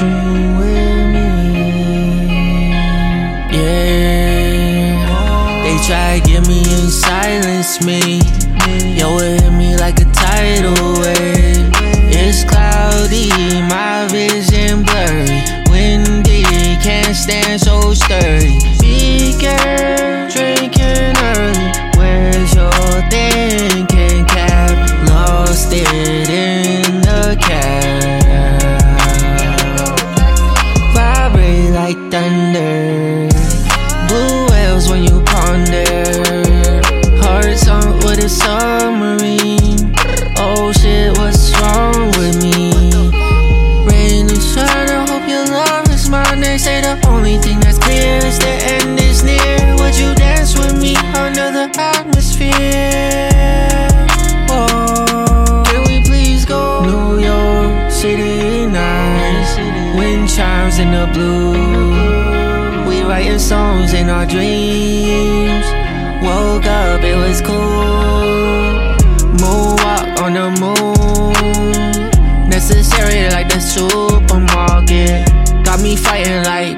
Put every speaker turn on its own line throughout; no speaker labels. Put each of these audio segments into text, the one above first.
dream with me. Yeah, they try to get me and silence me. Shit, what's wrong with me? Rain and shine, I hope your love is mine. They say the only thing that's clear is the end is near. Would you dance with me under the atmosphere? Oh, can we please go? New York City nights, wind chimes in the blue. We writing songs in our dreams. Woke up, it was cool.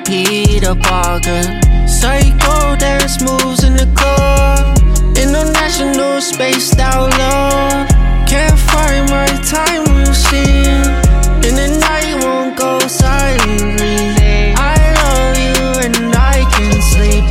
Peter Parker. Psycho dance moves in the club. International spaced out love. Can't find my time machine. And the night won't go silently. I love you and I can sleep.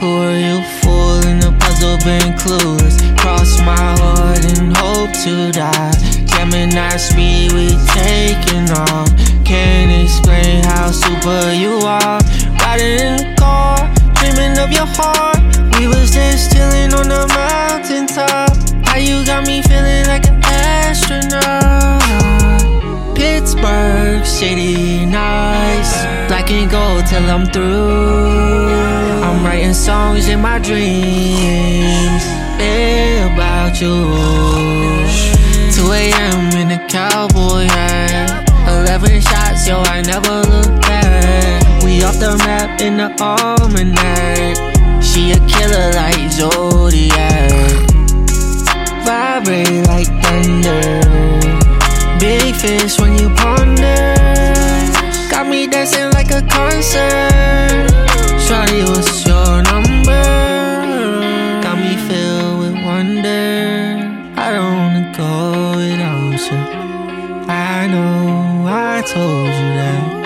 Who are you fooling? The puzzle been clueless. Cross my heart and hope to die. Gemini speed, we taking off. Can't explain how super you are. Riding in the car, dreaming of your heart. We was just chilling on the mountaintop. How you got me feeling like an astronaut? Pittsburgh City nights, black and gold till I'm through. I'm writing songs in my dreams about you. 2 a.m. in a cowboy hat, 11 shots, yo, I never look back. We off the map in the almanac. She a killer like Zodiac. Vibrate like thunder. Big fish when you ponder. Got me dancing like a concert. Shawty, what's your number? Got me filled with wonder. I don't wanna go without. I know I told you that.